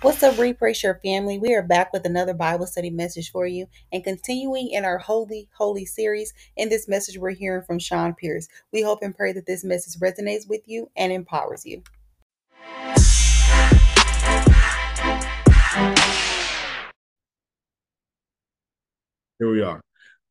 What's up, Read Pray Share family? We are back with another Bible study message for you and continuing in our Wholly, Holy series. In this message, we're hearing from Shawn Pierce. We hope and pray that this message resonates with you and empowers you. Here we are.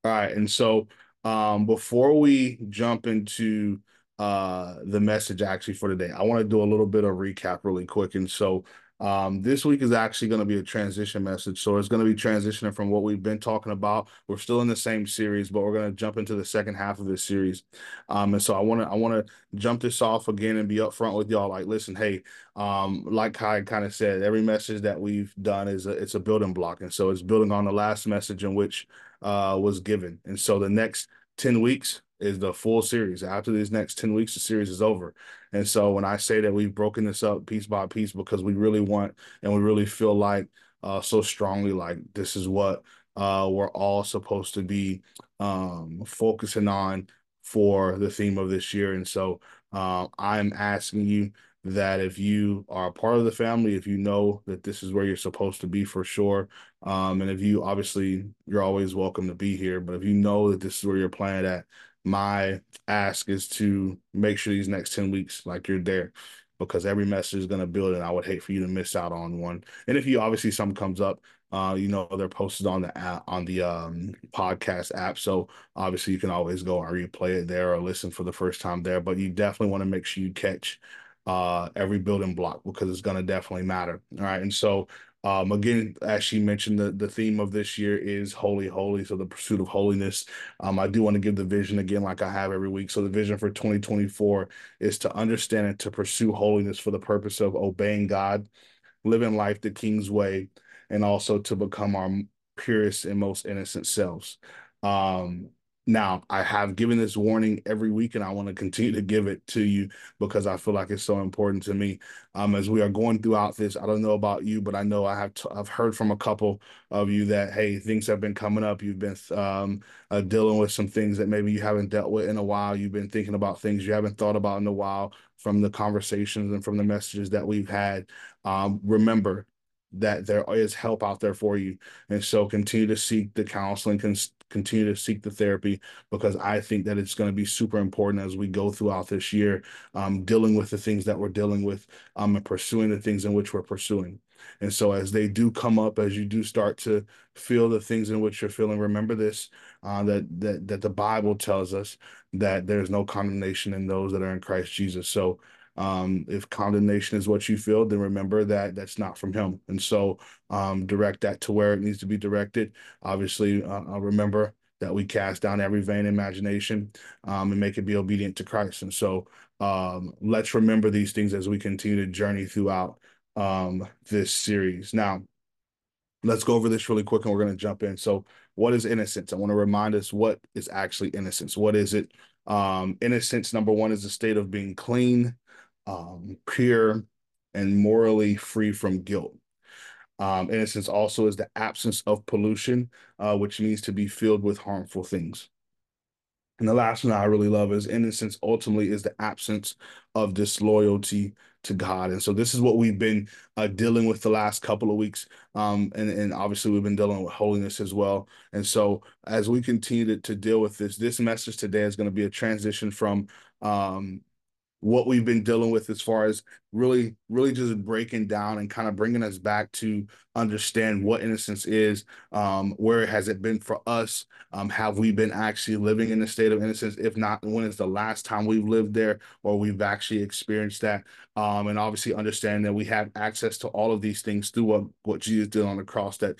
All right. And so um, before we jump into uh, the message actually for today, I want to do a little bit of recap really quick. And so um, this week is actually going to be a transition message. So it's going to be transitioning from what we've been talking about. We're still in the same series, but we're going to jump into the second half of this series. Um, and so I want to I want to jump this off again and be upfront with y'all. Like, listen, hey, um, like I kind of said, every message that we've done is a, it's a building block, and so it's building on the last message in which uh, was given. And so the next ten weeks is the full series. After these next 10 weeks, the series is over. And so when I say that we've broken this up piece by piece because we really want and we really feel like uh, so strongly like this is what uh, we're all supposed to be um, focusing on for the theme of this year. And so uh, I'm asking you that if you are a part of the family, if you know that this is where you're supposed to be for sure, um, and if you obviously you're always welcome to be here, but if you know that this is where you're playing at, my ask is to make sure these next 10 weeks like you're there because every message is going to build and I would hate for you to miss out on one. And if you obviously something comes up, uh, you know, they're posted on the app on the um podcast app. So obviously you can always go and replay it there or listen for the first time there. But you definitely want to make sure you catch uh every building block because it's going to definitely matter. All right. And so um, again, as she mentioned, the, the theme of this year is Wholly, Holy. So the pursuit of holiness. Um, I do want to give the vision again, like I have every week. So the vision for 2024 is to understand and to pursue holiness for the purpose of obeying God, living life the King's way, and also to become our purest and most innocent selves. Um, now, I have given this warning every week, and I want to continue to give it to you because I feel like it's so important to me. Um, as we are going throughout this, I don't know about you, but I know I have t- I've heard from a couple of you that hey, things have been coming up. You've been um, uh, dealing with some things that maybe you haven't dealt with in a while. You've been thinking about things you haven't thought about in a while from the conversations and from the messages that we've had. Um, remember, that there is help out there for you. And so continue to seek the counseling, continue to seek the therapy because I think that it's going to be super important as we go throughout this year, um, dealing with the things that we're dealing with um, and pursuing the things in which we're pursuing. And so as they do come up, as you do start to feel the things in which you're feeling, remember this, uh, that, that, that the Bible tells us that there's no condemnation in those that are in Christ Jesus. So um, if condemnation is what you feel, then remember that that's not from him. And so um, direct that to where it needs to be directed. Obviously, uh, remember that we cast down every vain imagination um, and make it be obedient to Christ. And so um, let's remember these things as we continue to journey throughout um, this series. Now, let's go over this really quick and we're going to jump in. So, what is innocence? I want to remind us what is actually innocence. What is it? Um, innocence, number one, is a state of being clean, um, pure and morally free from guilt. Um, innocence also is the absence of pollution, uh, which means to be filled with harmful things. And the last one I really love is innocence ultimately is the absence of disloyalty to God. And so this is what we've been uh, dealing with the last couple of weeks. Um, and, and obviously we've been dealing with holiness as well. And so as we continue to, to deal with this, this message today is going to be a transition from um, what we've been dealing with as far as really really just breaking down and kind of bringing us back to understand what innocence is um where has it been for us um have we been actually living in a state of innocence? If not when is the last time we've lived there or we've actually experienced that? Um and obviously understand that we have access to all of these things through what what jesus did on the cross that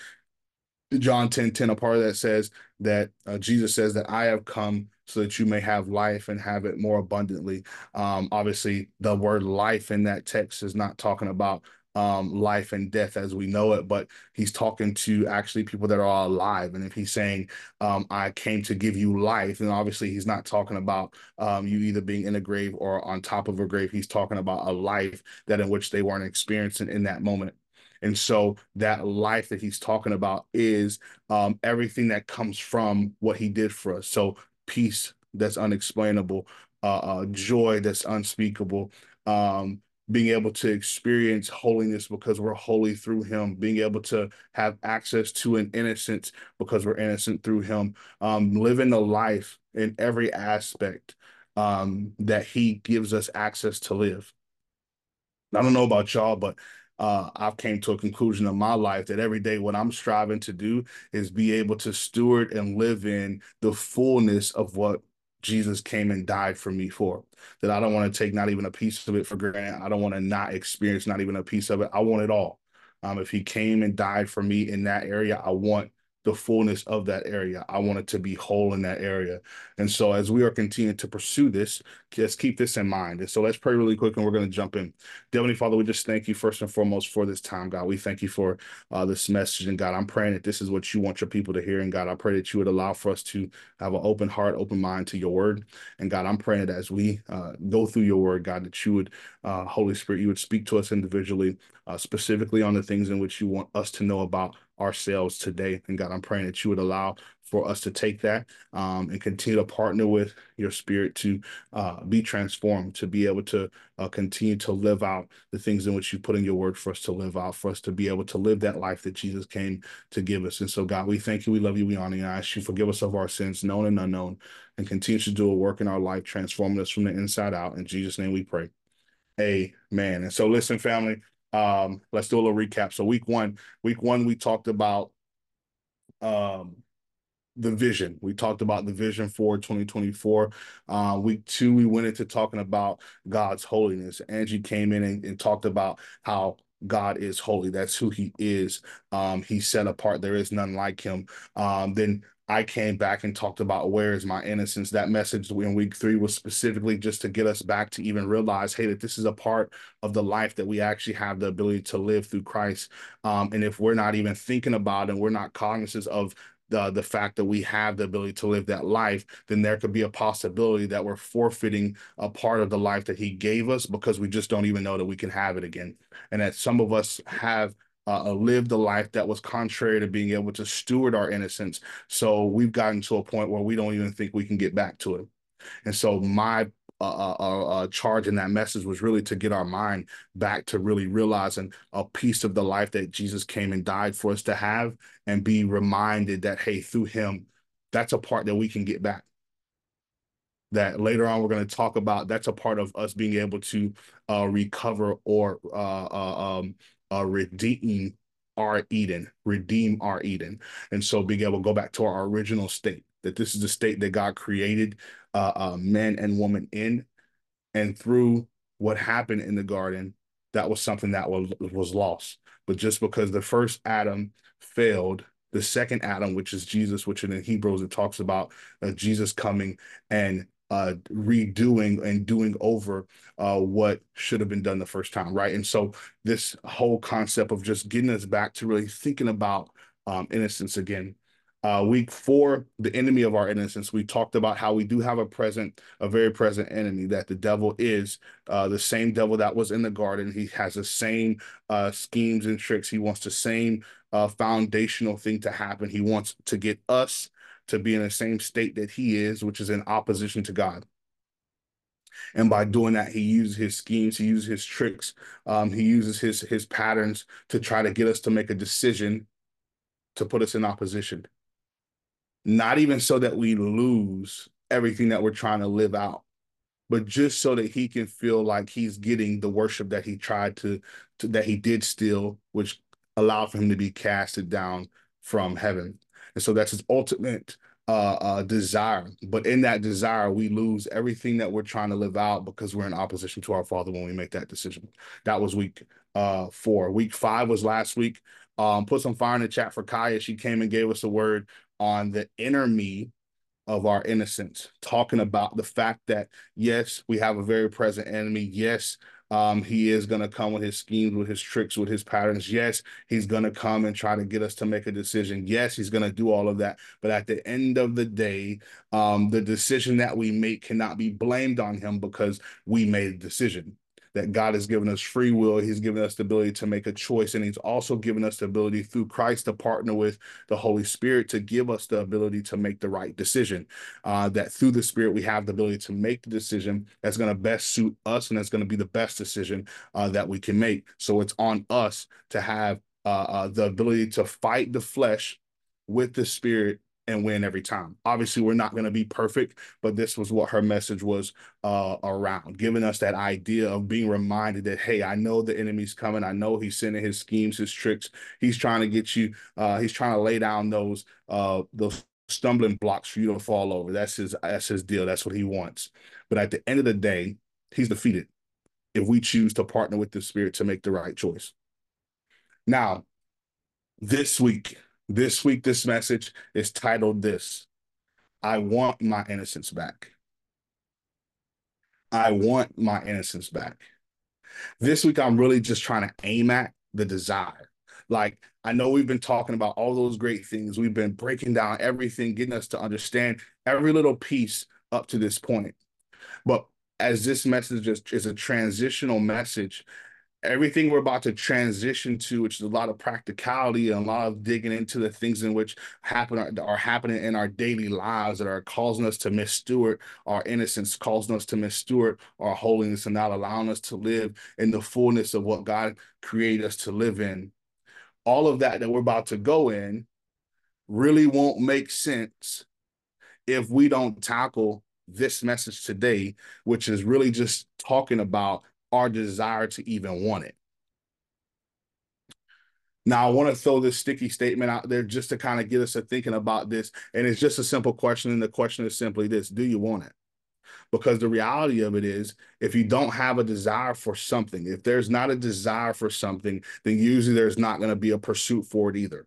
John 10 10, a part of that says that uh, Jesus says that I have come so that you may have life and have it more abundantly. Um, obviously, the word life in that text is not talking about um, life and death as we know it, but he's talking to actually people that are alive. And if he's saying, um, I came to give you life, then obviously he's not talking about um, you either being in a grave or on top of a grave. He's talking about a life that in which they weren't experiencing in that moment. And so that life that he's talking about is um, everything that comes from what he did for us. So peace that's unexplainable, uh, uh, joy that's unspeakable, um, being able to experience holiness because we're holy through him, being able to have access to an innocence because we're innocent through him, um, living a life in every aspect um, that he gives us access to live. I don't know about y'all, but uh, I've came to a conclusion in my life that every day what I'm striving to do is be able to steward and live in the fullness of what Jesus came and died for me for. That I don't want to take not even a piece of it for granted. I don't want to not experience not even a piece of it. I want it all. Um, if he came and died for me in that area, I want the fullness of that area. I want it to be whole in that area. And so as we are continuing to pursue this, just keep this in mind. And so let's pray really quick and we're going to jump in. Heavenly Father, we just thank you first and foremost for this time, God. We thank you for uh, this message. And God, I'm praying that this is what you want your people to hear. And God, I pray that you would allow for us to have an open heart, open mind to your word. And God, I'm praying that as we uh, go through your word, God, that you would, uh, Holy Spirit, you would speak to us individually, uh, specifically on the things in which you want us to know about ourselves today. And God, I'm praying that you would allow for us to take that um, and continue to partner with your spirit to uh, be transformed, to be able to uh, continue to live out the things in which you put in your word for us to live out, for us to be able to live that life that Jesus came to give us. And so, God, we thank you, we love you, we honor you. I ask you forgive us of our sins, known and unknown, and continue to do a work in our life, transforming us from the inside out. In Jesus' name we pray. Amen. And so, listen, family, um, let's do a little recap. So week one, week one, we talked about um the vision. We talked about the vision for 2024. Uh, week two, we went into talking about God's holiness. Angie came in and, and talked about how God is holy. That's who he is. Um, he's set apart. There is none like him. Um, then I came back and talked about where is my innocence. That message in week three was specifically just to get us back to even realize, hey, that this is a part of the life that we actually have the ability to live through Christ. Um, and if we're not even thinking about and we're not cognizant of the the fact that we have the ability to live that life, then there could be a possibility that we're forfeiting a part of the life that He gave us because we just don't even know that we can have it again, and that some of us have uh, lived a life that was contrary to being able to steward our innocence. So we've gotten to a point where we don't even think we can get back to it. And so my uh, uh, uh, charge in that message was really to get our mind back to really realizing a piece of the life that Jesus came and died for us to have, and be reminded that hey, through Him, that's a part that we can get back. That later on we're going to talk about. That's a part of us being able to uh, recover or uh, uh, um, uh, redeem our Eden, redeem our Eden. And so being able to go back to our original state, that this is the state that God created uh, uh, men and woman in. And through what happened in the garden, that was something that was, was lost. But just because the first Adam failed, the second Adam, which is Jesus, which in Hebrews it talks about uh, Jesus coming and uh, redoing and doing over uh, what should have been done the first time, right? And so this whole concept of just getting us back to really thinking about um, innocence again. Uh, week four, the enemy of our innocence. We talked about how we do have a present, a very present enemy. That the devil is uh, the same devil that was in the garden. He has the same uh, schemes and tricks. He wants the same uh, foundational thing to happen. He wants to get us to be in the same state that he is, which is in opposition to God. And by doing that, he uses his schemes, he uses his tricks, um, he uses his his patterns to try to get us to make a decision to put us in opposition. Not even so that we lose everything that we're trying to live out, but just so that he can feel like he's getting the worship that he tried to, to that he did steal, which allowed for him to be casted down from heaven. And so that's his ultimate uh, uh, desire. But in that desire, we lose everything that we're trying to live out because we're in opposition to our Father when we make that decision. That was week uh, four. Week five was last week. Um, put some fire in the chat for Kaya. She came and gave us a word on the inner me of our innocence, talking about the fact that, yes, we have a very present enemy. Yes, um, he is going to come with his schemes, with his tricks, with his patterns. Yes, he's going to come and try to get us to make a decision. Yes, he's going to do all of that. But at the end of the day, um, the decision that we make cannot be blamed on him because we made a decision that God has given us free will. He's given us the ability to make a choice, and He's also given us the ability through Christ to partner with the Holy Spirit to give us the ability to make the right decision. Uh, that through the Spirit, we have the ability to make the decision that's going to best suit us and that's going to be the best decision uh, that we can make. So it's on us to have uh, uh the ability to fight the flesh with the Spirit and win every time. Obviously, we're not going to be perfect, but this was what her message was uh, around, giving us that idea of being reminded that, hey, I know the enemy's coming. I know he's sending his schemes, his tricks. He's trying to get you. Uh, he's trying to lay down those uh, those stumbling blocks for you to fall over. That's his that's his deal. That's what he wants. But at the end of the day, he's defeated if we choose to partner with the Spirit to make the right choice. Now, this week this week, this message is titled This I Want My Innocence Back. I want my innocence back. This week, I'm really just trying to aim at the desire. Like, I know we've been talking about all those great things. We've been breaking down everything, getting us to understand every little piece up to this point. But as this message is, is a transitional message, everything we're about to transition to, which is a lot of practicality and a lot of digging into the things in which happen are, are happening in our daily lives that are causing us to missteward our innocence, causing us to missteward our holiness, and not allowing us to live in the fullness of what God created us to live in. All of that that we're about to go in really won't make sense if we don't tackle this message today, which is really just talking about our desire to even want it. Now, I want to throw this sticky statement out there just to kind of get us to thinking about this. And it's just a simple question. And the question is simply this Do you want it? Because the reality of it is, if you don't have a desire for something, if there's not a desire for something, then usually there's not going to be a pursuit for it either.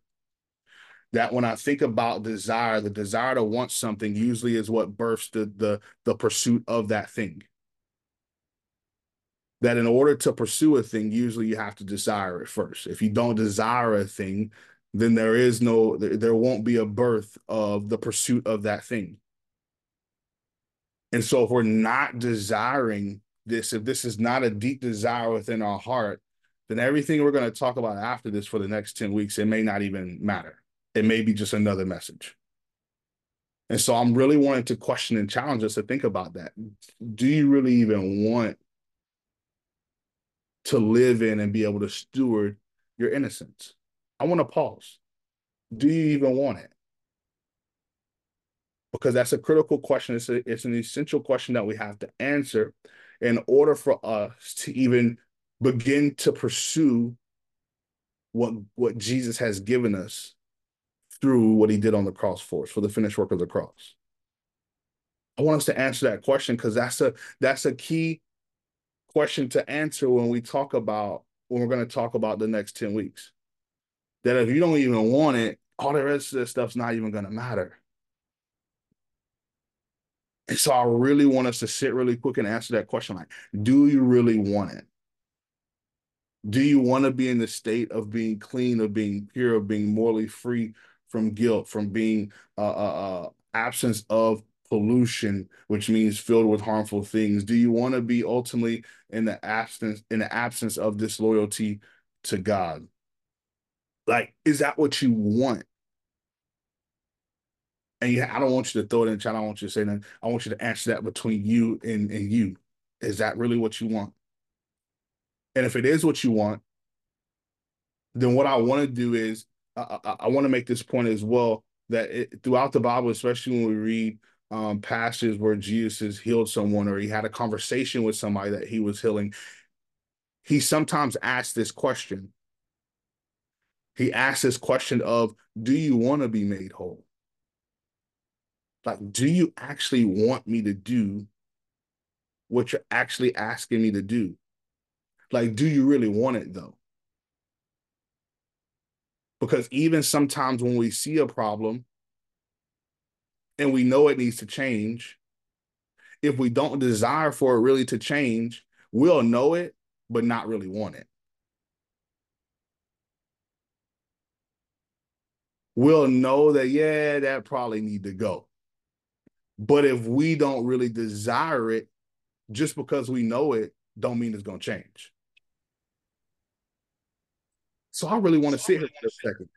That when I think about desire, the desire to want something usually is what births the the, the pursuit of that thing that in order to pursue a thing, usually you have to desire it first. If you don't desire a thing, then there is no, there won't be a birth of the pursuit of that thing. And so if we're not desiring this, if this is not a deep desire within our heart, then everything we're going to talk about after this for the next 10 weeks, it may not even matter. It may be just another message. And so I'm really wanting to question and challenge us to think about that. Do you really even want to live in and be able to steward your innocence. I want to pause. Do you even want it? Because that's a critical question. It's, a, it's an essential question that we have to answer in order for us to even begin to pursue what, what Jesus has given us through what he did on the cross for us, for the finished work of the cross. I want us to answer that question because that's a that's a key question to answer when we talk about when we're going to talk about the next 10 weeks. That if you don't even want it, all the rest of this stuff's not even going to matter. And so I really want us to sit really quick and answer that question like, do you really want it? Do you want to be in the state of being clean, of being pure, of being morally free from guilt, from being uh, uh, uh absence of pollution, which means filled with harmful things? Do you want to be ultimately in the absence in the absence of disloyalty to God? Like, is that what you want? And yeah, I don't want you to throw it in the chat. I don't want you to say that. I want you to answer that between you and, and you. Is that really what you want? And if it is what you want, then what I want to do is I, I, I want to make this point as well that it, throughout the Bible, especially when we read um, passages where Jesus has healed someone or he had a conversation with somebody that he was healing, he sometimes asks this question. He asks this question of, do you want to be made whole? Like, do you actually want me to do what you're actually asking me to do? Like, do you really want it though? Because even sometimes when we see a problem, and we know it needs to change, if we don't desire for it really to change, we'll know it, but not really want it. We'll know that, yeah, that probably need to go. But if we don't really desire it, just because we know it, don't mean it's going to change. So I really want to sit here for a second.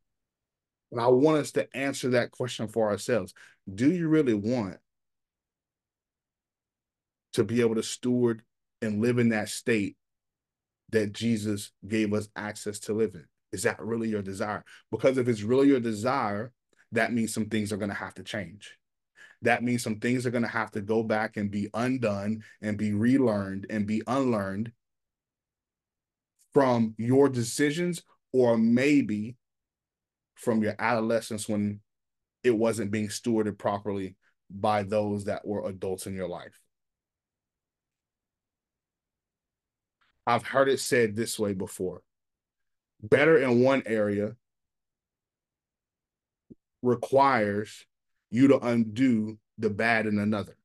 And I want us to answer that question for ourselves. Do you really want to be able to steward and live in that state that Jesus gave us access to live in? Is that really your desire? Because if it's really your desire, that means some things are going to have to change. That means some things are going to have to go back and be undone and be relearned and be unlearned from your decisions or maybe from your adolescence when it wasn't being stewarded properly by those that were adults in your life. I've heard it said this way before better in one area requires you to undo the bad in another.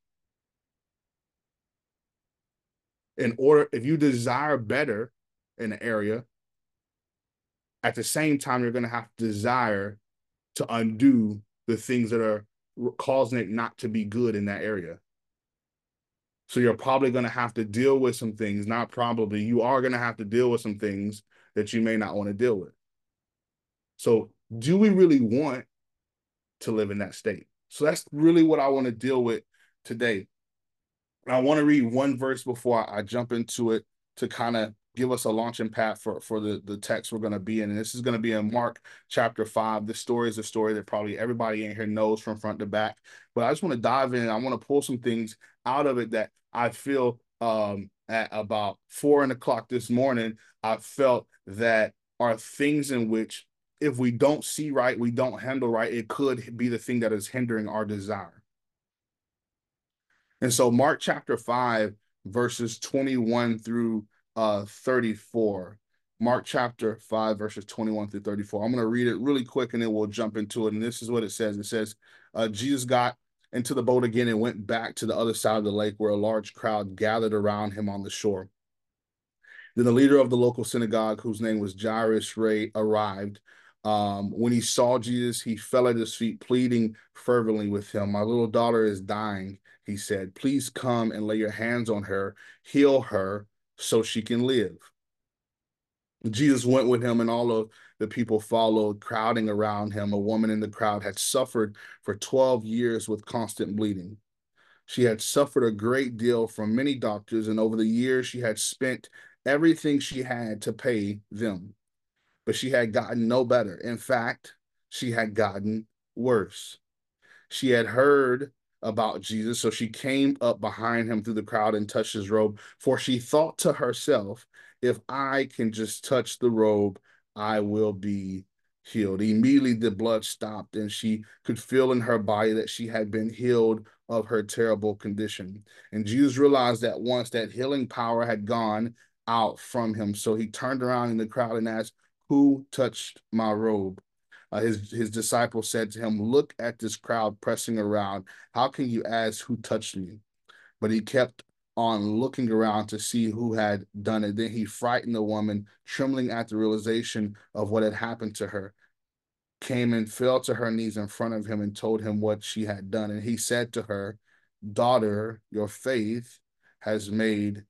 In order, if you desire better in an area, at the same time, you're going to have to desire to undo the things that are causing it not to be good in that area. So you're probably going to have to deal with some things, not probably, you are going to have to deal with some things that you may not want to deal with. So, do we really want to live in that state? So, that's really what I want to deal with today. I want to read one verse before I jump into it to kind of give us a launching pad for for the the text we're going to be in. And this is going to be in mark chapter 5 this story is a story that probably everybody in here knows from front to back. But i just want to dive in. I want to pull some things out of it that i feel um at about four o'clock this morning i felt that are things in which if we don't see right we don't handle right it could be the thing that is hindering our desire. And so mark chapter 5 verses 21 through uh, 34. Mark chapter 5, verses 21 through 34. I'm going to read it really quick and then we'll jump into it. And this is what it says it says, uh, Jesus got into the boat again and went back to the other side of the lake where a large crowd gathered around him on the shore. Then the leader of the local synagogue, whose name was Jairus Ray, arrived. Um, when he saw Jesus, he fell at his feet, pleading fervently with him. My little daughter is dying, he said. Please come and lay your hands on her, heal her, so she can live. Jesus went with him, and all of the people followed, crowding around him. A woman in the crowd had suffered for 12 years with constant bleeding. She had suffered a great deal from many doctors, and over the years, she had spent everything she had to pay them. But she had gotten no better. In fact, she had gotten worse. She had heard about Jesus. So she came up behind him through the crowd and touched his robe, for she thought to herself, if I can just touch the robe, I will be healed. Immediately the blood stopped, and she could feel in her body that she had been healed of her terrible condition. And Jesus realized that once that healing power had gone out from him. So he turned around in the crowd and asked, Who touched my robe? Uh, his his disciples said to him, "Look at this crowd pressing around. How can you ask who touched me?" But he kept on looking around to see who had done it. Then he frightened the woman, trembling at the realization of what had happened to her. Came and fell to her knees in front of him and told him what she had done. And he said to her, Daughter, your faith has made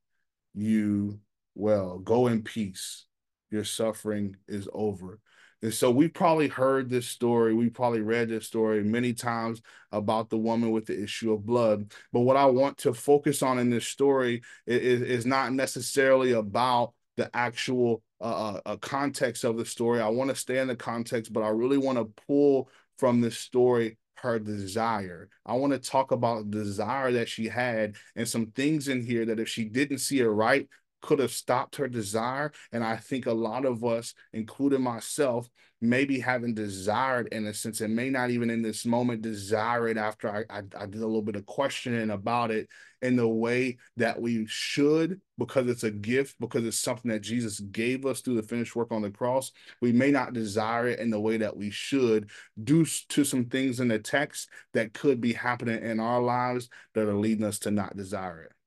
you well. Go in peace. Your suffering is over. And so we probably heard this story, we probably read this story many times about the woman with the issue of blood. But what I want to focus on in this story is, is not necessarily about the actual uh, uh, context of the story. I want to stay in the context, but I really want to pull from this story her desire. I want to talk about desire that she had and some things in here that if she didn't see it right, could have stopped her desire. And I think a lot of us, including myself, maybe haven't desired in a sense and may not even in this moment desire it after I, I, I, did a little bit of questioning about it in the way that we should because it's a gift because it's something that jesus gave us through the finished work on the cross we may not desire it in the way that we should due to some things in the text that could be happening in our lives that are leading us to not desire it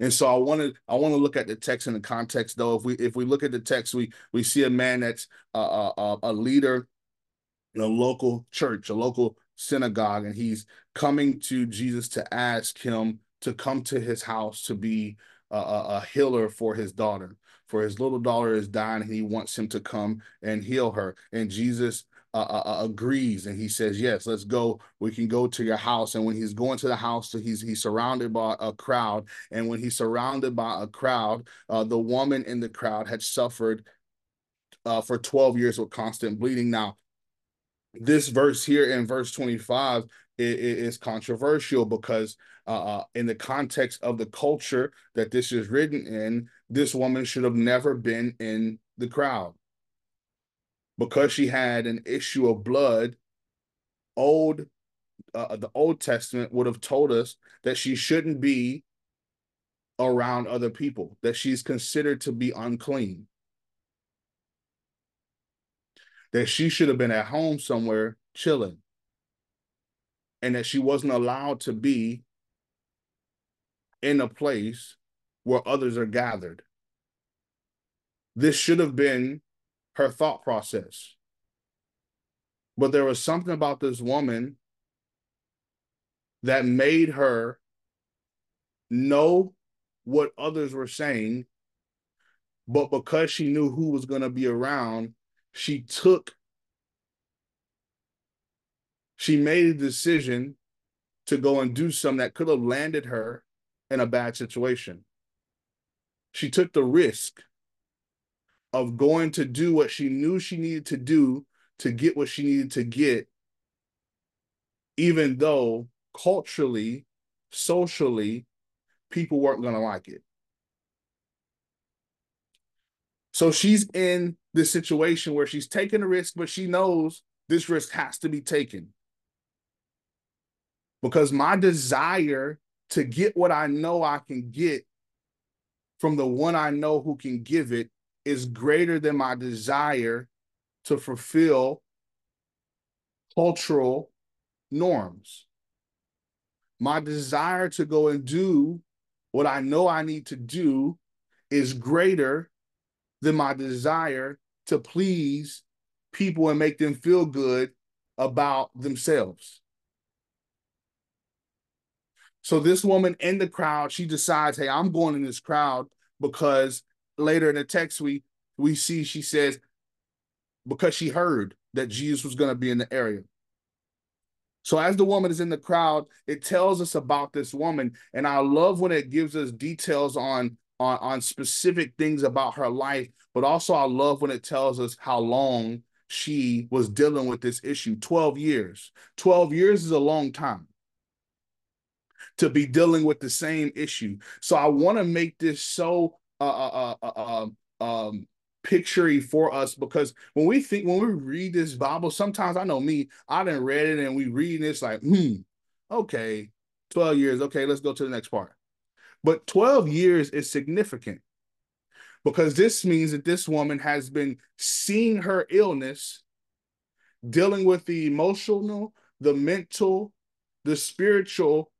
and so I want to I want to look at the text in the context though. If we if we look at the text, we we see a man that's a, a, a leader in a local church, a local synagogue, and he's coming to Jesus to ask him to come to his house to be a, a healer for his daughter. For his little daughter is dying, and he wants him to come and heal her. And Jesus uh, uh, uh, agrees and he says, "Yes, let's go. We can go to your house." And when he's going to the house, he's he's surrounded by a crowd. And when he's surrounded by a crowd, uh, the woman in the crowd had suffered uh, for twelve years with constant bleeding. Now, this verse here in verse twenty-five is controversial because uh, uh, in the context of the culture that this is written in, this woman should have never been in the crowd because she had an issue of blood, old uh, the Old Testament would have told us that she shouldn't be around other people, that she's considered to be unclean. That she should have been at home somewhere chilling. And that she wasn't allowed to be in a place where others are gathered. This should have been her thought process. But there was something about this woman that made her know what others were saying, but because she knew who was going to be around, she took, she made a decision to go and do something that could have landed her in a bad situation. She took the risk of going to do what she knew she needed to do to get what she needed to get, even though culturally, socially, people weren't going to like it. So she's in this situation where she's taking a risk, but she knows this risk has to be taken. Because my desire to get what I know I can get from the one I know who can give it is greater than my desire to fulfill cultural norms. My desire to go and do what I know I need to do is greater than my desire to please people and make them feel good about themselves. So this woman in the crowd, she decides, hey, I'm going in this crowd because later in the text we we see she says because she heard that Jesus was going to be in the area. So as the woman is in the crowd, it tells us about this woman, and I love when it gives us details on on on specific things about her life, but also I love when it tells us how long she was dealing with this issue. 12 years. 12 years is a long time to be dealing with the same issue. So i want to make this so uh, uh, uh, uh um, um, picture for us because when we think when we read this Bible, sometimes I know me, I didn't read it and we read this like, hmm, okay, 12 years. Okay, let's go to the next part. But 12 years is significant because this means that this woman has been seeing her illness, dealing with the emotional, the mental, the spiritual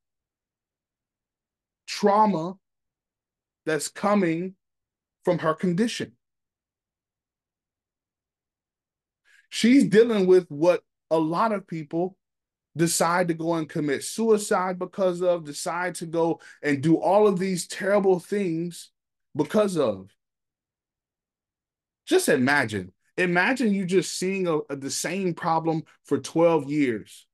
trauma that's coming from her condition. She's dealing with what a lot of people decide to go and commit suicide because of, decide to go and do all of these terrible things because of. Just imagine. Imagine you just seeing a, a, the same problem for 12 years.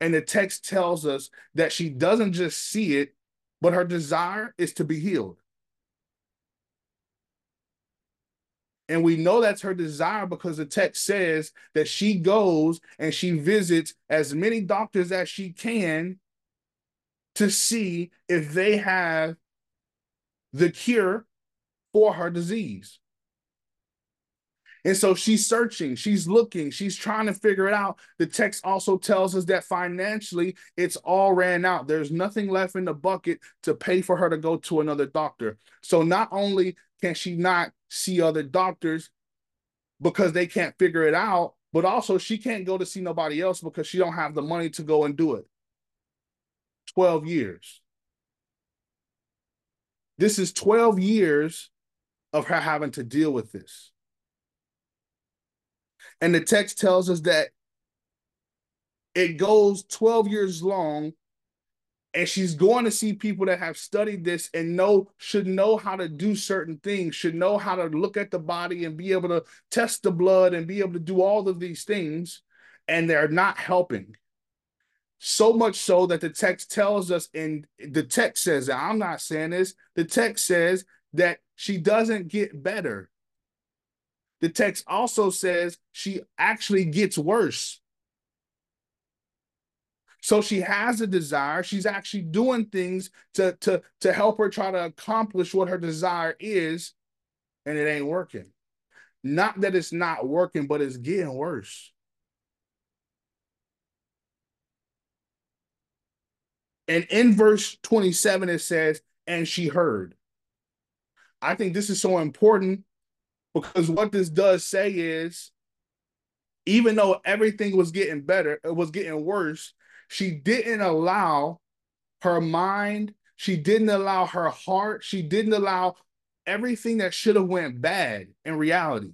And the text tells us that she doesn't just see it, but her desire is to be healed. And we know that's her desire because the text says that she goes and she visits as many doctors as she can to see if they have the cure for her disease. And so she's searching, she's looking, she's trying to figure it out. The text also tells us that financially it's all ran out. There's nothing left in the bucket to pay for her to go to another doctor. So not only can she not see other doctors because they can't figure it out, but also she can't go to see nobody else because she don't have the money to go and do it. 12 years. This is 12 years of her having to deal with this. And the text tells us that it goes 12 years long and she's going to see people that have studied this and know should know how to do certain things should know how to look at the body and be able to test the blood and be able to do all of these things. And they're not helping. So much so that the text tells us and the text says that i'm not saying this the text says that she doesn't get better. The text also says she actually gets worse so she has a desire. She's actually doing things to, to, to help her try to accomplish what her desire is, and it ain't working. Not that it's not working, but it's getting worse. And in verse 27, it says, and she heard. I think this is so important because what this does say is, even though everything was getting better, it was getting worse, she didn't allow her mind, she didn't allow her heart, she didn't allow everything that should have went bad in reality.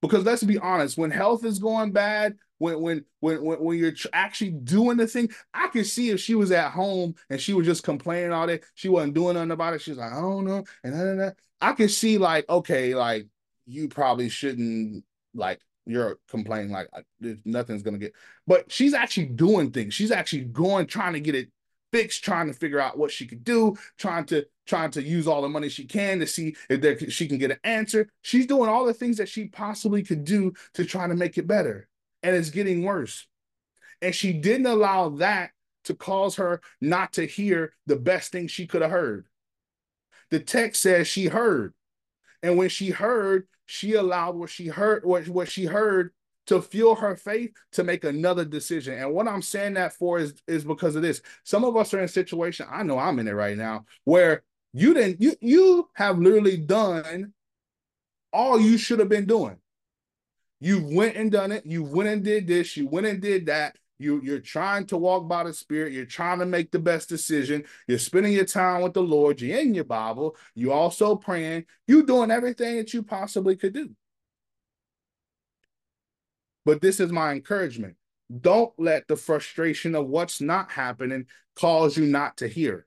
Because let's be honest, when health is going bad, when when when when, when you're actually doing the thing, I could see if she was at home and she was just complaining all day, she wasn't doing nothing about it. She's like, I don't know, and I could see like, okay, like you probably shouldn't like you're complaining like nothing's gonna get but she's actually doing things. She's actually going trying to get it fixed trying to figure out what she could do trying to trying to use all the money she can to see if there, she can get an answer. She's doing all the things that she possibly could do to try to make it better and it's getting worse. And she didn't allow that to cause her not to hear the best thing she could have heard. The text says she heard and when she heard, she allowed what she heard, what, what she heard to fuel her faith to make another decision. And what I'm saying that for is, is because of this. Some of us are in a situation, I know I'm in it right now, where you didn't, you you have literally done all you should have been doing. You went and done it, you went and did this, you went and did that, you you're trying to walk by the spirit. You're trying to make the best decision. You're spending your time with the lord. You're in your bible. You're also praying. You're doing everything that you possibly could do. But this is my encouragement. Don't let the frustration of what's not happening cause you not to hear.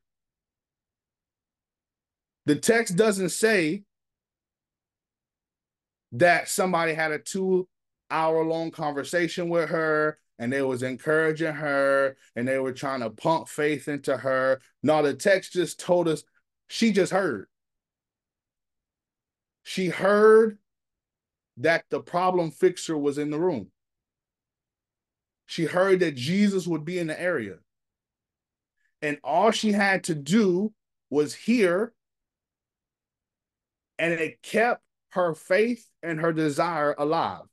The text doesn't say that somebody had a two hour long conversation with her and they was encouraging her and they were trying to pump faith into her. No, the text just told us she just heard. She heard that the problem fixer was in the room. She heard that Jesus would be in the area. And all she had to do was hear, and it kept her faith and her desire alive.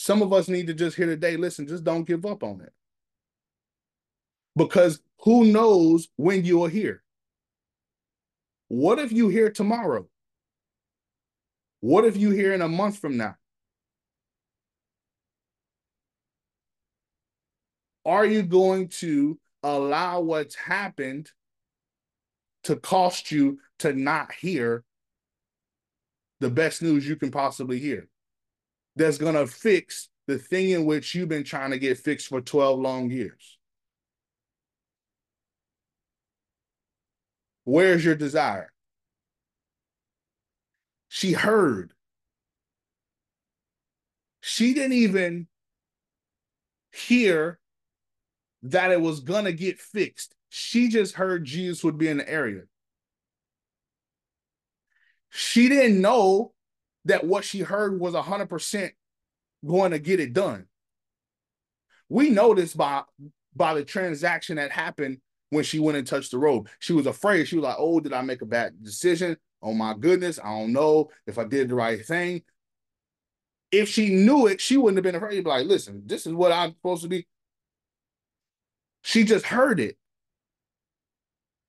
Some of us need to just hear today, listen, just don't give up on it. Because who knows when you will hear? What if you hear tomorrow? What if you hear in a month from now? Are you going to allow what's happened to cost you to not hear the best news you can possibly hear? That's going to fix the thing in which you've been trying to get fixed for 12 long years? Where's your desire? She heard. She didn't even hear that it was going to get fixed. She just heard Jesus would be in the area. She didn't know that what she heard was 100% going to get it done. We know this by by the transaction that happened when she went and touched the robe. She was afraid. She was like, "Oh, did I make a bad decision? Oh my goodness, I don't know if I did the right thing." If she knew it, she wouldn't have been afraid. She'd be like, "Listen, this is what I'm supposed to be." She just heard it.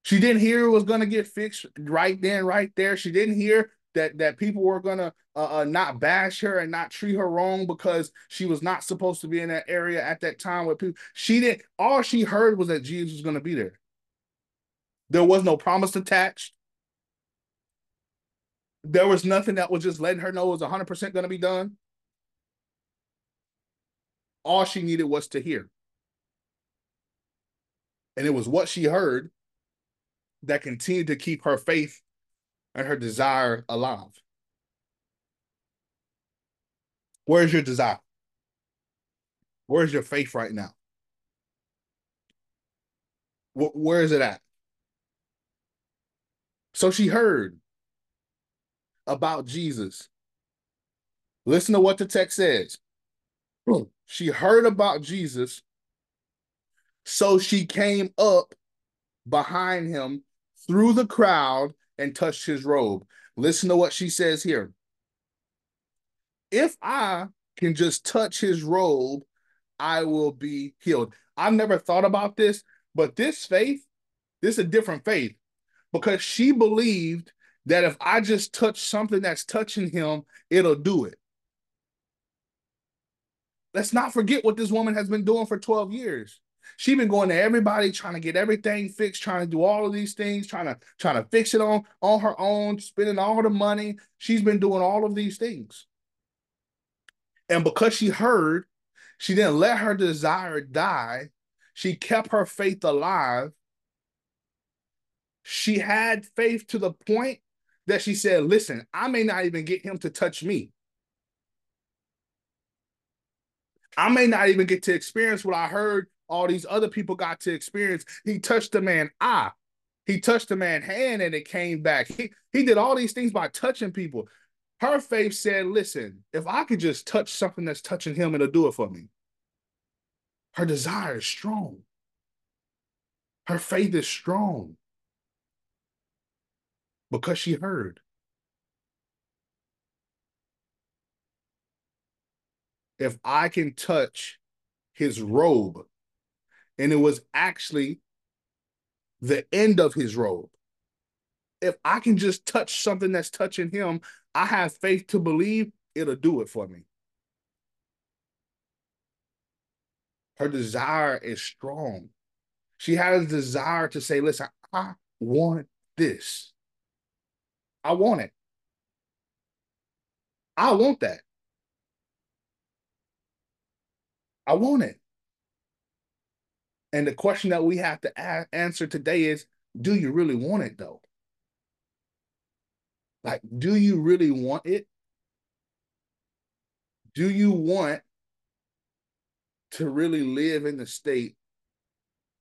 She didn't hear it was going to get fixed right then, right there. She didn't hear that that people were gonna uh, uh, not bash her and not treat her wrong because she was not supposed to be in that area at that time with people. She didn't. All she heard was that Jesus was gonna be there. There was no promise attached. There was nothing that was just letting her know it was 100% going to be done. All she needed was to hear. And it was what she heard that continued to keep her faith and her desire alive. Where's your desire? Where's your faith right now? Where is it at? So she heard about Jesus. Listen to what the text says. She heard about Jesus, so she came up behind him through the crowd and touched his robe. Listen to what she says here. If I can just touch his robe, I will be healed. I've never thought about this, but this faith, this is a different faith because she believed that if I just touch something that's touching him, it'll do it. Let's not forget what this woman has been doing for 12 years. She's been going to everybody, trying to get everything fixed, trying to do all of these things, trying to trying to fix it on on her own, spending all the money. She's been doing all of these things. And because she heard, she didn't let her desire die. She kept her faith alive. She had faith to the point that she said, Listen, I may not even get him to touch me. I may not even get to experience what I heard all these other people got to experience. He touched the man eye. He touched the man hand and it came back. He, he did all these things by touching people. Her faith said, listen, if I could just touch something that's touching him, it'll do it for me. Her desire is strong. Her faith is strong because she heard. If I can touch his robe, and it was actually the end of his robe. If I can just touch something that's touching him, I have faith to believe it'll do it for me. Her desire is strong. She has a desire to say, listen, I want this. I want it. I want that. I want it. And the question that we have to a- answer today is do you really want it though? Like, do you really want it? Do you want to really live in the state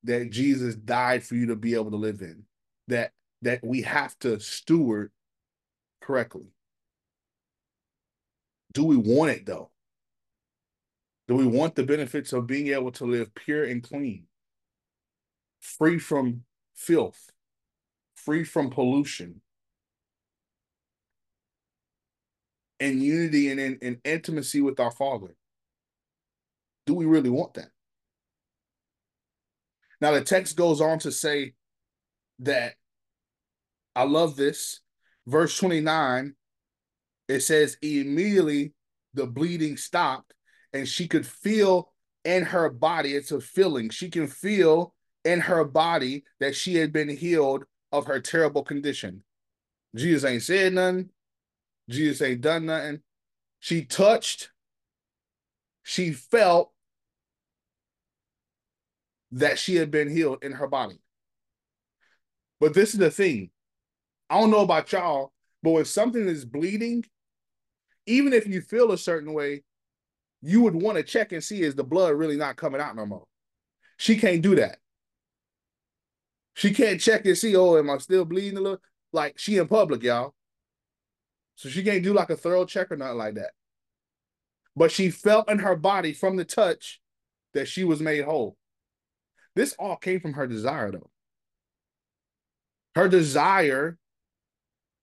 that Jesus died for you to be able to live in? That that we have to steward correctly. Do we want it though? Do we want the benefits of being able to live pure and clean? Free from filth, free from pollution, in unity and in, in intimacy with our Father. Do we really want that? Now, the text goes on to say that I love this. Verse 29, it says, immediately the bleeding stopped and she could feel in her body, it's a feeling. She can feel in her body that she had been healed of her terrible condition. Jesus ain't said nothing. Jesus ain't done nothing. She touched, she felt that she had been healed in her body. But this is the thing. I don't know about y'all, but when something is bleeding, even if you feel a certain way, you would want to check and see is the blood really not coming out no more. She can't do that. She can't check and see, oh, am I still bleeding a little? Like she in public, y'all. So she can't do like a thorough check or nothing like that. But she felt in her body from the touch that she was made whole. This all came from her desire, though. Her desire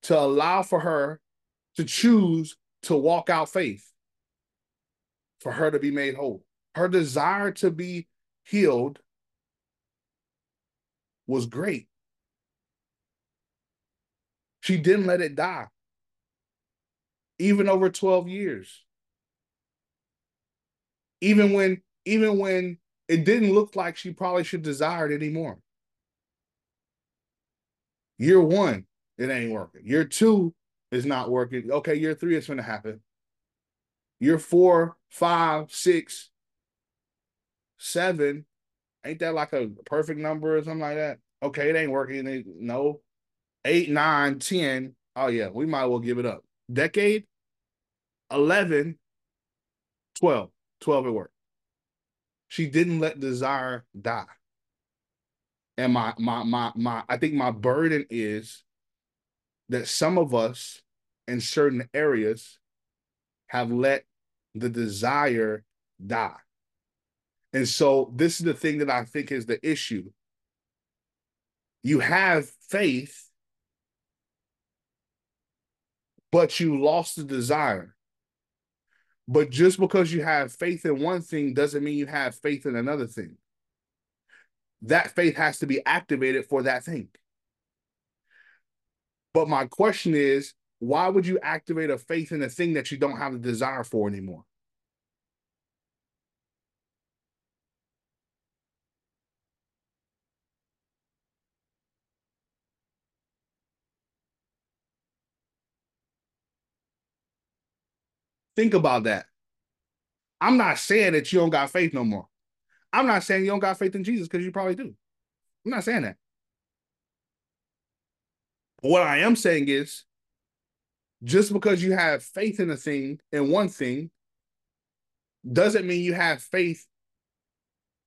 to allow for her to choose to walk out faith, for her to be made whole. Her desire to be healed was great. She didn't let it die, even over 12 years. Even when, even when it didn't look like she probably should desire it anymore. Year one, it ain't working. Year two is not working. Okay, year three is going to happen. Year four, five, six, seven, Ain't that like a perfect number or something like that? Okay, it ain't working. no. Eight, nine, ten. Oh, yeah, we might well give it up. Decade, 11, 12. 12 at work. She didn't let desire die. And my my my my I think my burden is that some of us in certain areas have let the desire die. And so this is the thing that I think is the issue. You have faith, but you lost the desire. But just because you have faith in one thing doesn't mean you have faith in another thing. That faith has to be activated for that thing. But my question is, why would you activate a faith in a thing that you don't have the desire for anymore? Think about that. I'm not saying that you don't got faith no more. I'm not saying you don't got faith in Jesus because you probably do. I'm not saying that. What I am saying is just because you have faith in a thing in one thing doesn't mean you have faith.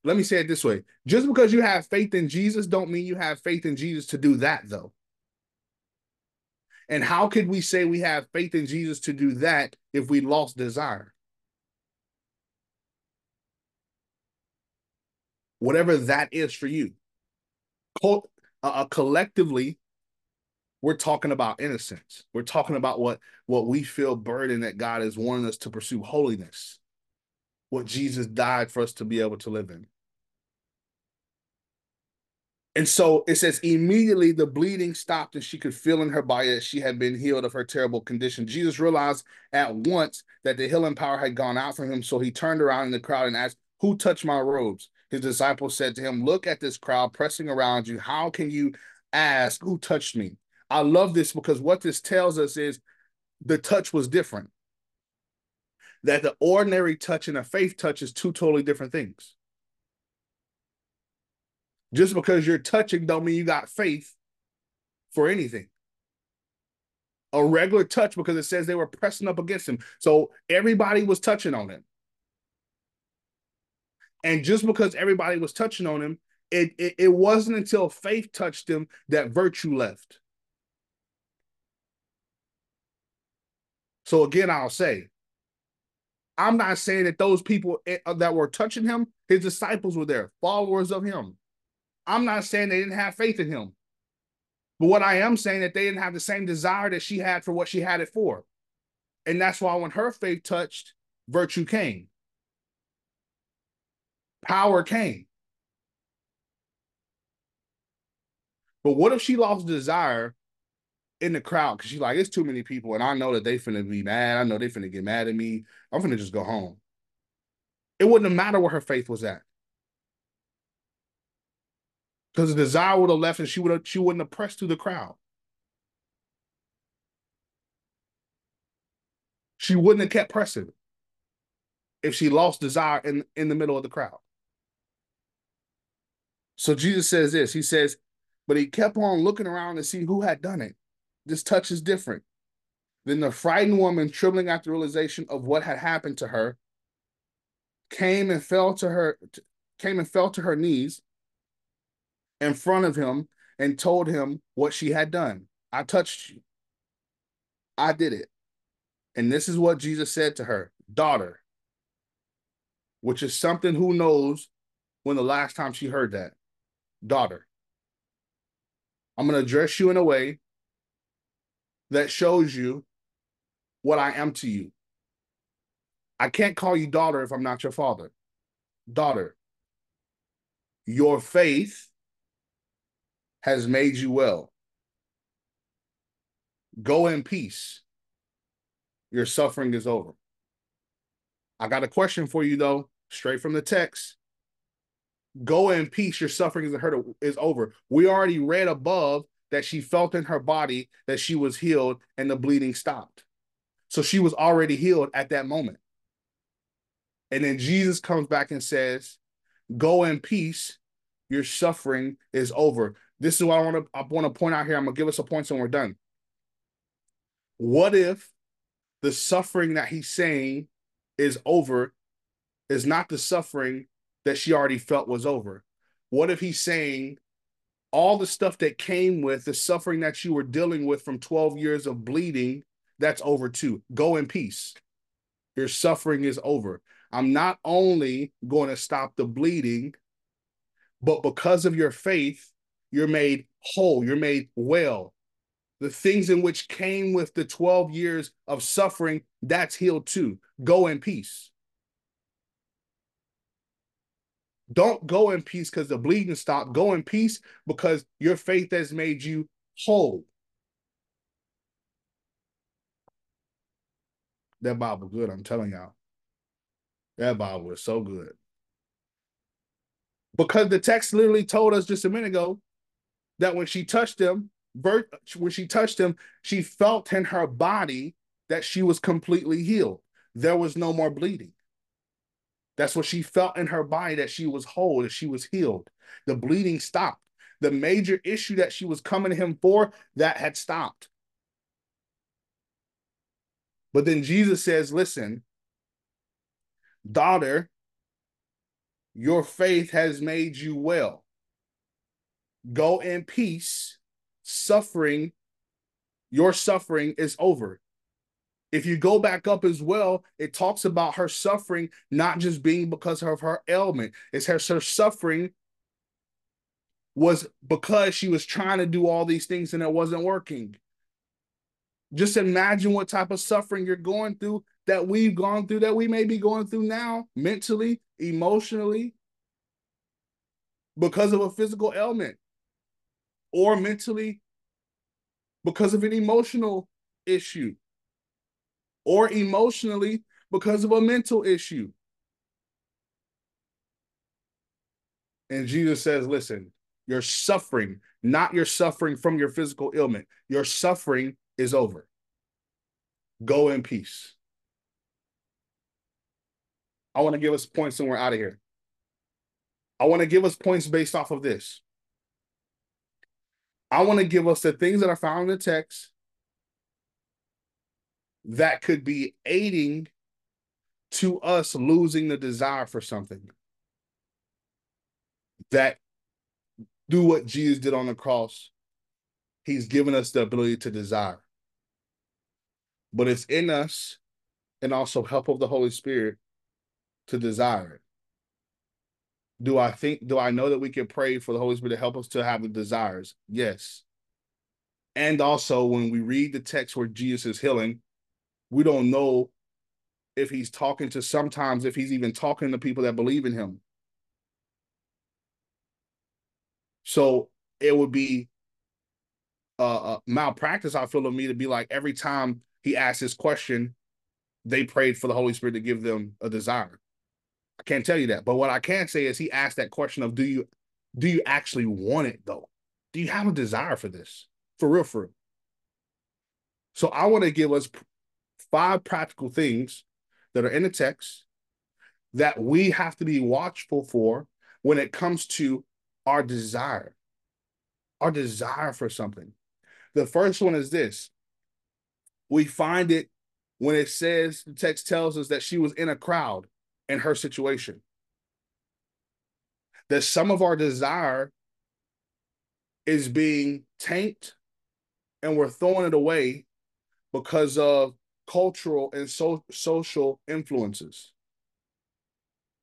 Let me say it this way. Just because you have faith in Jesus don't mean you have faith in Jesus to do that though. And how could we say we have faith in Jesus to do that if we lost desire? Whatever that is for you. Uh, uh, collectively, we're talking about innocence. We're talking about what, what we feel burdened that God is wanting us to pursue holiness, what Jesus died for us to be able to live in. And so it says immediately the bleeding stopped and she could feel in her body that she had been healed of her terrible condition. Jesus realized at once that the healing power had gone out from him. So he turned around in the crowd and asked, Who touched my robes? His disciples said to him, Look at this crowd pressing around you. How can you ask who touched me? I love this because what this tells us is the touch was different. That the ordinary touch and a faith touch is two totally different things. Just because you're touching don't mean you got faith for anything. A regular touch because it says they were pressing up against him. So everybody was touching on him. And just because everybody was touching on him, it, it, it wasn't until faith touched him that virtue left. So again, I'll say, I'm not saying that those people eh, that were touching him, his disciples were there, followers of him. I'm not saying they didn't have faith in him. But what I am saying that they didn't have the same desire that she had for what she had it for. And that's why when her faith touched, virtue came. Power came. But what if she lost desire in the crowd? Because she's like, it's too many people, and I know that they're finna be mad. I know they're finna get mad at me. I'm finna just go home. It wouldn't matter where her faith was at. Because the desire would have left and she would have she wouldn't have pressed through the crowd. She wouldn't have kept pressing if she lost desire in, in the middle of the crowd. So Jesus says this. He says, but he kept on looking around to see who had done it. This touch is different. Then the frightened woman, trembling at the realization of what had happened to her, came and fell to her came and fell to her knees in front of him and told him what she had done. I touched you. I did it. And this is what Jesus said to her daughter, which is something who knows when the last time she heard that. Daughter, I'm going to address you in a way that shows you what I am to you. I can't call you daughter if I'm not your father. Daughter, your faith has made you well. Go in peace. Your suffering is over. I got a question for you, though, straight from the text. Go in peace. Your suffering is, is over. We already read above that she felt in her body that she was healed and the bleeding stopped. So she was already healed at that moment. And then Jesus comes back and says, Go in peace. your suffering is over. This is what I want to I want to point out here. I'm gonna give us a point and we're done. What if the suffering that he's saying is over is not the suffering that she already felt was over? What if he's saying all the stuff that came with the suffering that you were dealing with from 12 years of bleeding, that's over too. Go in peace. Your suffering is over. I'm not only going to stop the bleeding, but because of your faith, you're made whole, you're made well. The things in which came with the 12 years of suffering, that's healed too. Go in peace. Don't go in peace because the bleeding stopped. Go in peace because your faith has made you whole. That Bible good, I'm telling y'all. That Bible is so good. Because the text literally told us just a minute ago that when she touched him, when she touched him, she felt in her body that she was completely healed. There was no more bleeding. That's what she felt in her body that she was whole, that she was healed. The bleeding stopped. The major issue that she was coming to him for, that had stopped. But then Jesus says, Listen, daughter, your faith has made you well. Go in peace. Suffering, your suffering is over. If you go back up as well, it talks about her suffering not just being because of her ailment, it's her, her suffering was because she was trying to do all these things and it wasn't working. Just imagine what type of suffering you're going through that we've gone through, that we may be going through now, mentally, emotionally, because of a physical ailment, or mentally because of an emotional issue or emotionally because of a mental issue. And Jesus says, listen, you're suffering, not your suffering from your physical ailment. Your suffering is over. Go in peace. I want to give us points and we're out of here. I want to give us points based off of this. I want to give us the things that are found in the text that could be aiding to us losing the desire for something. That do what Jesus did on the cross. He's given us the ability to desire. But it's in us and also help of the Holy Spirit to desire it. Do I think, do I know that we can pray for the Holy Spirit to help us to have the desires? Yes. And also, when we read the text where Jesus is healing, we don't know if he's talking to sometimes if he's even talking to people that believe in him. So it would be uh, malpractice, I feel, of me to be like every time he asked this question, they prayed for the Holy Spirit to give them a desire. I can't tell you that, but what I can say is he asked that question of do you do you actually want it though? Do you have a desire for this? For real, for real. So I want to give us five practical things that are in the text that we have to be watchful for when it comes to our desire, our desire for something. The first one is this we find it when it says, the text tells us that she was in a crowd in her situation. That some of our desire is being tanked and we're throwing it away because of cultural and so, social influences.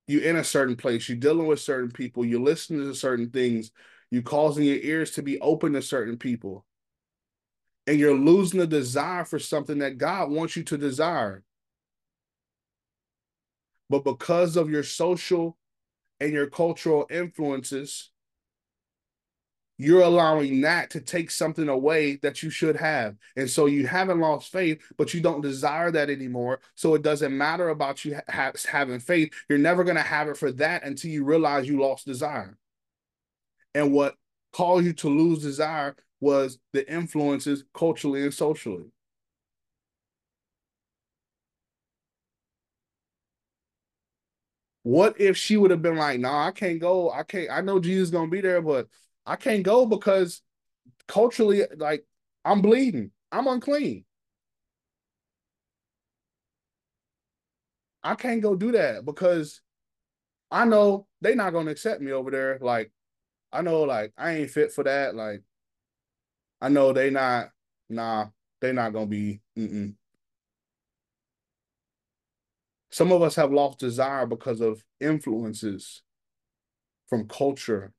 You're in a certain place, you're dealing with certain people, you're listening to certain things, you're causing your ears to be open to certain people. And you're losing the desire for something that God wants you to desire. But because of your social and your cultural influences, you're allowing that to take something away that you should have. And so you haven't lost faith, but you don't desire that anymore. So it doesn't matter about you ha- having faith. You're never going to have it for that until you realize you lost desire. And what caused you to lose desire was the influences culturally and socially. What if she would have been like, nah, I can't go. I can't, I know Jesus is gonna be there, but I can't go because culturally, like, I'm bleeding. I'm unclean. I can't go do that because I know they not gonna accept me over there. Like, I know, like, I ain't fit for that. Like, I know they not, nah, they not gonna be. Mm-mm. Some of us have lost desire because of influences from culture,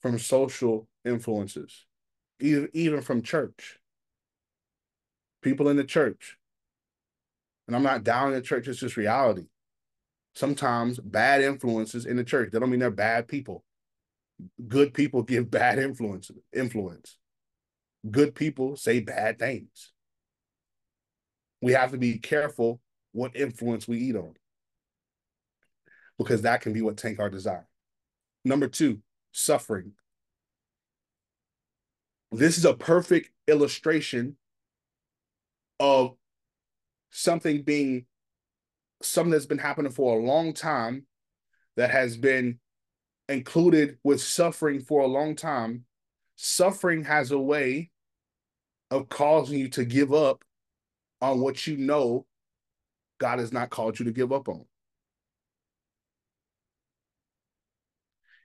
from social influences, even, even from church. People in the church. And I'm not down in the church, it's just reality. Sometimes bad influences in the church, that don't mean they're bad people. Good people give bad influence. Influence. Good people say bad things. We have to be careful what influence we eat on because that can be what tank our desire. Number two, suffering. This is a perfect illustration of something being something that's been happening for a long time that has been included with suffering for a long time. Suffering has a way of causing you to give up on what you know God has not called you to give up on.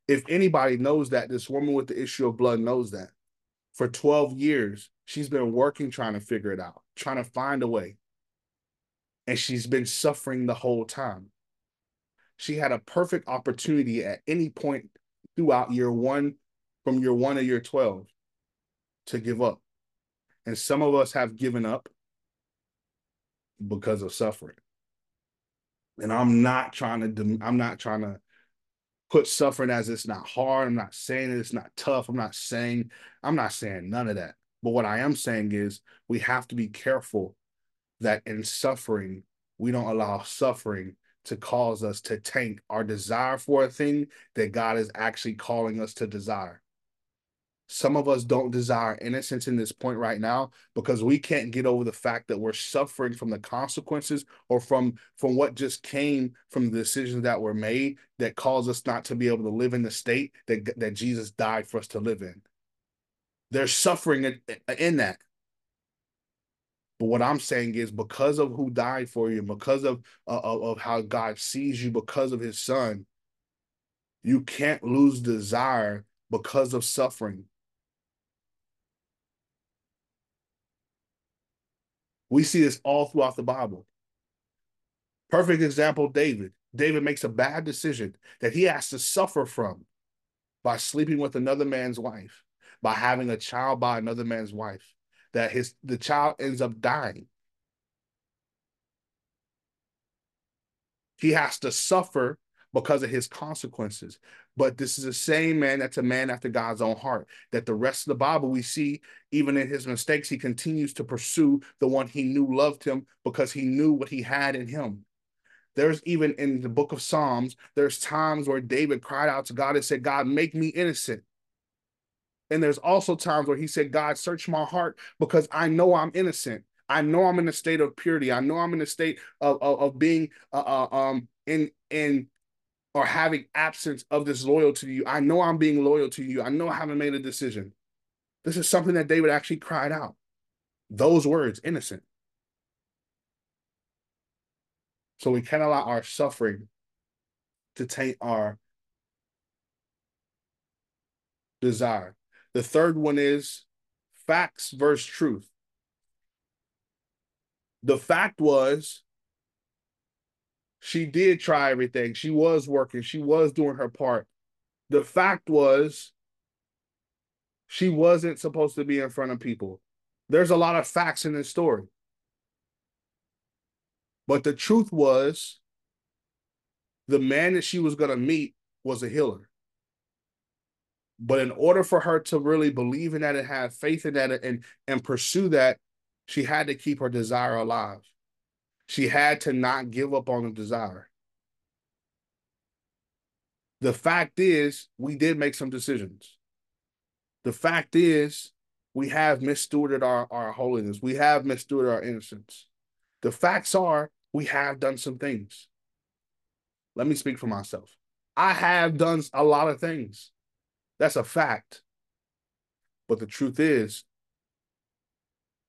If anybody knows that, this woman with the issue of blood knows that. For 12 years, she's been working trying to figure it out, trying to find a way. And she's been suffering the whole time. She had a perfect opportunity at any point throughout year one, from year one to year 12, to give up. And some of us have given up because of suffering. And I'm not trying to, I'm not trying to put suffering as it's not hard. I'm not saying it's not tough. I'm not saying, I'm not saying none of that. But what I am saying is we have to be careful that in suffering, we don't allow suffering to cause us to tank our desire for a thing that God is actually calling us to desire. Some of us don't desire innocence in this point right now because we can't get over the fact that we're suffering from the consequences or from from what just came from the decisions that were made that cause us not to be able to live in the state that that Jesus died for us to live in. There's suffering in, in that. But what I'm saying is because of who died for you, because of, uh, of, of how God sees you, because of his son, you can't lose desire because of suffering. We see this all throughout the Bible. Perfect example David. David makes a bad decision that he has to suffer from by sleeping with another man's wife, by having a child by another man's wife, that his the child ends up dying. He has to suffer because of his consequences. But this is the same man that's a man after God's own heart. That the rest of the Bible we see, even in his mistakes, he continues to pursue the one he knew loved him because he knew what he had in him. There's even in the book of Psalms, there's times where David cried out to God and said, God, make me innocent. And there's also times where he said, God, search my heart because I know I'm innocent. I know I'm in a state of purity. I know I'm in a state of, of, of being uh, uh, um, in in or having absence of this loyalty to you. I know I'm being loyal to you. I know I haven't made a decision. This is something that David actually cried out. Those words, innocent. So we can't allow our suffering to taint our desire. The third one is facts versus truth. The fact was she did try everything. She was working. She was doing her part. The fact was, she wasn't supposed to be in front of people. There's a lot of facts in this story. But the truth was, the man that she was going to meet was a healer. But in order for her to really believe in that and have faith in that and, and pursue that, she had to keep her desire alive. She had to not give up on the desire. The fact is, we did make some decisions. The fact is, we have misstewarded our, our holiness. We have misstewarded our innocence. The facts are, we have done some things. let me speak for myself. I have done a lot of things. That's a fact. But the truth is,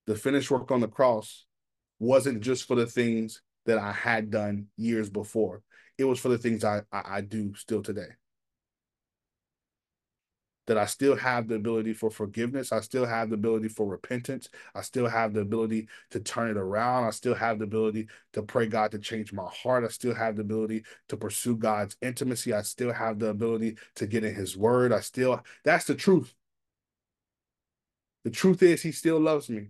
the finished work on the cross wasn't just for the things that I had done years before. It was for the things I, I, I do still today that I still have the ability for forgiveness. I still have the ability for repentance. I still have the ability to turn it around. I still have the ability to pray God to change my heart. I still have the ability to pursue God's intimacy. I still have the ability to get in his word. I still, that's the truth. The truth is, he still loves me.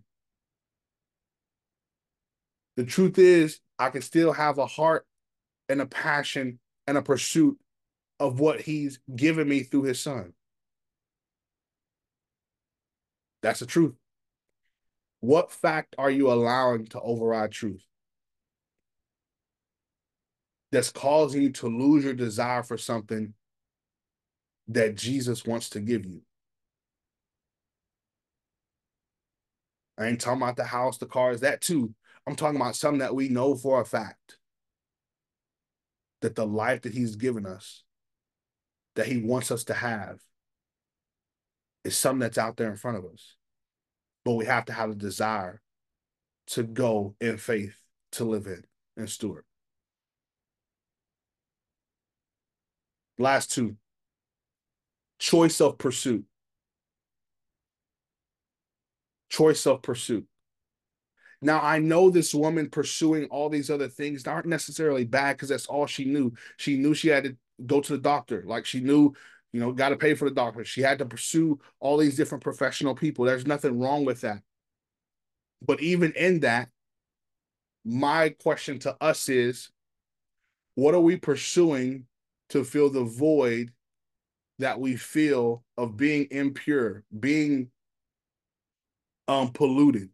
The truth is, I can still have a heart and a passion and a pursuit of what he's given me through his son. That's the truth. What fact are you allowing to override truth? That's causing you to lose your desire for something that Jesus wants to give you. I ain't talking about the house, the cars, that too. I'm talking about something that we know for a fact that the life that he's given us, that he wants us to have, is something that's out there in front of us. But we have to have a desire to go in faith to live in and steward. Last two choice of pursuit. Choice of pursuit. Now, I know this woman pursuing all these other things aren't necessarily bad because that's all she knew. She knew she had to go to the doctor. Like she knew you know, got to pay for the doctor. She had to pursue all these different professional people. There's nothing wrong with that. But even in that, my question to us is what are we pursuing to fill the void that we feel of being impure, being um polluted?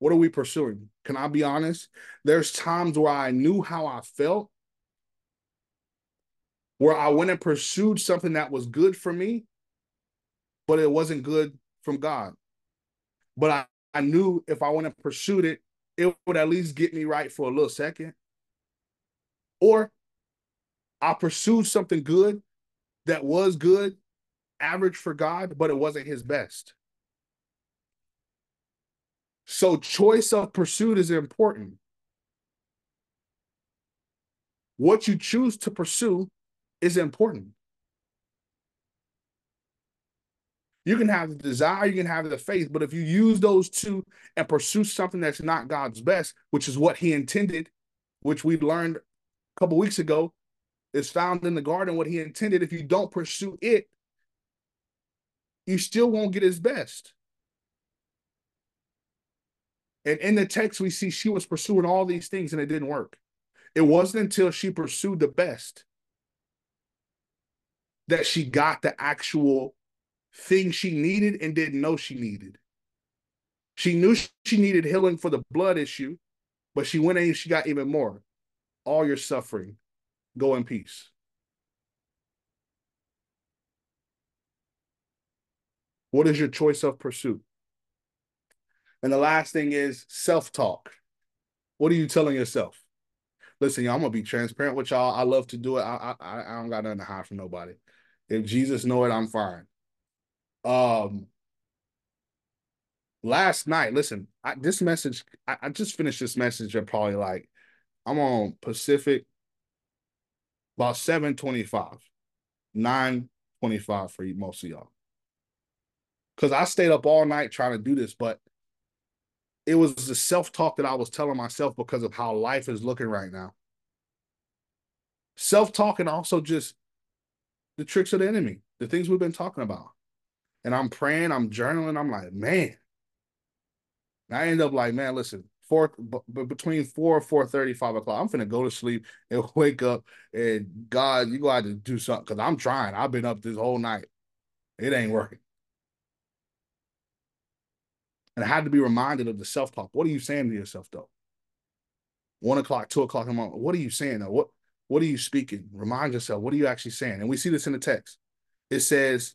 What are we pursuing? Can I be honest? There's times where I knew how I felt where I went and pursued something that was good for me, but it wasn't good from God. But I, I knew if I went and pursued it, it would at least get me right for a little second. Or I pursued something good that was good, average for God, but it wasn't his best. So choice of pursuit is important. What you choose to pursue is important. You can have the desire, you can have the faith, but if you use those two and pursue something that's not God's best, which is what He intended, which we learned a couple weeks ago, is found in the garden. What He intended, if you don't pursue it, you still won't get His best. And in the text, we see she was pursuing all these things and it didn't work. It wasn't until she pursued the best that she got the actual thing she needed and didn't know she needed. She knew she needed healing for the blood issue, but she went and she got even more. All your suffering, go in peace. What is your choice of pursuit? And the last thing is self talk. What are you telling yourself? Listen, y'all, I'm gonna be transparent with y'all. I love to do it. I I, I don't got nothing to hide from nobody. If Jesus know it, I'm fine. Um, last night, listen, I, this message, I, I just finished this message at probably like, I'm on Pacific about 725, 925 for most of y'all. Because I stayed up all night trying to do this, but it was the self-talk that I was telling myself because of how life is looking right now. Self-talk and also just the tricks of the enemy, the things we've been talking about. And I'm praying, I'm journaling. I'm like, man. I end up like, man, listen, four, but between four, four thirty, five o'clock, I'm gonna go to sleep and wake up. And God, you got to do something because I'm trying. I've been up this whole night. It ain't working. And I had to be reminded of the self talk. What are you saying to yourself though? One o'clock, two o'clock in the morning. What are you saying though? What what are you speaking? Remind yourself, what are you actually saying? And we see this in the text. It says,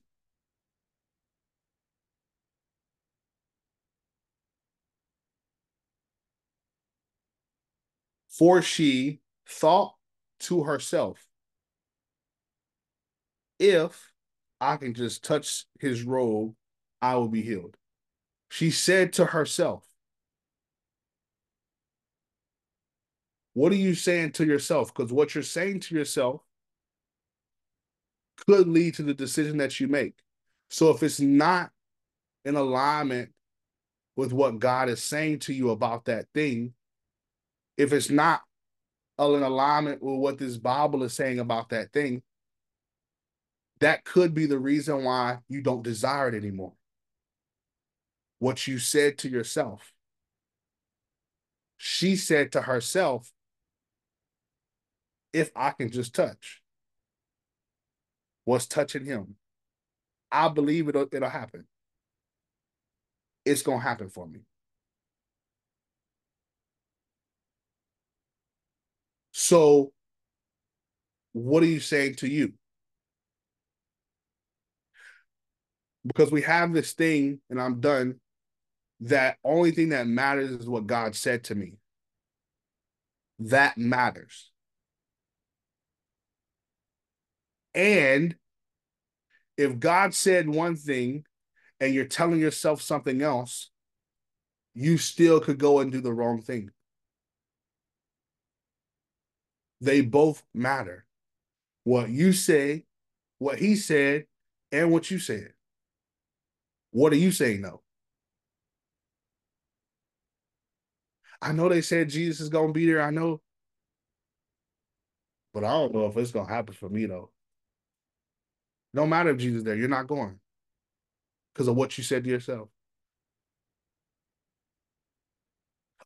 For she thought to herself, if I can just touch his robe, I will be healed. She said to herself, What are you saying to yourself? Because what you're saying to yourself could lead to the decision that you make. So if it's not in alignment with what God is saying to you about that thing, if it's not in alignment with what this Bible is saying about that thing, that could be the reason why you don't desire it anymore. What you said to yourself. She said to herself, if I can just touch what's touching him, I believe it'll, it'll happen. It's going to happen for me. So, what are you saying to you? Because we have this thing, and I'm done, that only thing that matters is what God said to me. That matters. And if God said one thing and you're telling yourself something else, you still could go and do the wrong thing. They both matter. What you say, what he said, and what you said. What are you saying though? I know they said Jesus is gonna be there. I know, but I don't know if it's gonna happen for me though. No matter if Jesus there, you're not going because of what you said to yourself.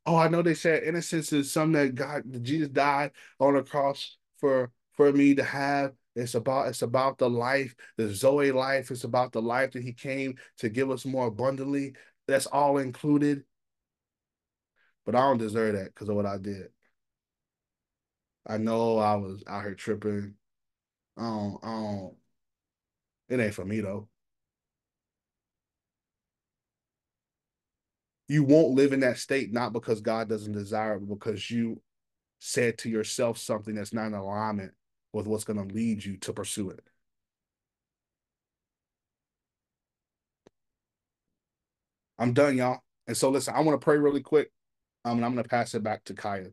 Oh, I know they said innocence is something that God, Jesus died on the cross for for me to have. It's about it's about the life, the Zoe life. It's about the life that He came to give us more abundantly. That's all included. But I don't deserve that because of what I did. I know I was out here tripping. I don't, I don't, it ain't for me though. You won't live in that state not because God doesn't desire it, but because you said to yourself something that's not in alignment with what's going to lead you to pursue it. I'm done, y'all. And so, listen, I want to pray really quick, um, and I'm going to pass it back to Kaya.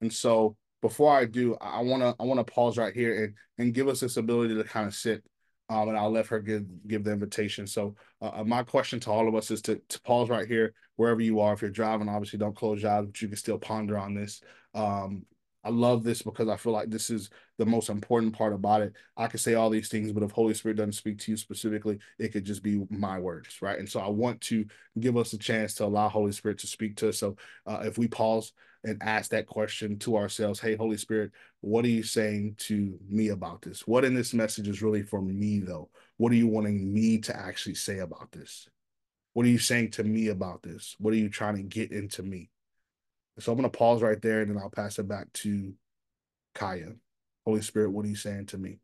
And so, before I do, I want to I want to pause right here and and give us this ability to kind of sit um, and I'll let her give give the invitation. So uh, uh, my question to all of us is to, to pause right here, wherever you are. If you're driving, obviously don't close your eyes, but you can still ponder on this. Um, I love this because I feel like this is the most important part about it. I could say all these things, but if Holy Spirit doesn't speak to you specifically, it could just be my words, right? And so I want to give us a chance to allow Holy Spirit to speak to us. So uh, if we pause and ask that question to ourselves, hey, Holy Spirit, what are you saying to me about this? What in this message is really for me, though? What are you wanting me to actually say about this? What are you saying to me about this? What are you trying to get into me? So I'm going to pause right there and then I'll pass it back to Kaya. Holy Spirit, what are you saying to me?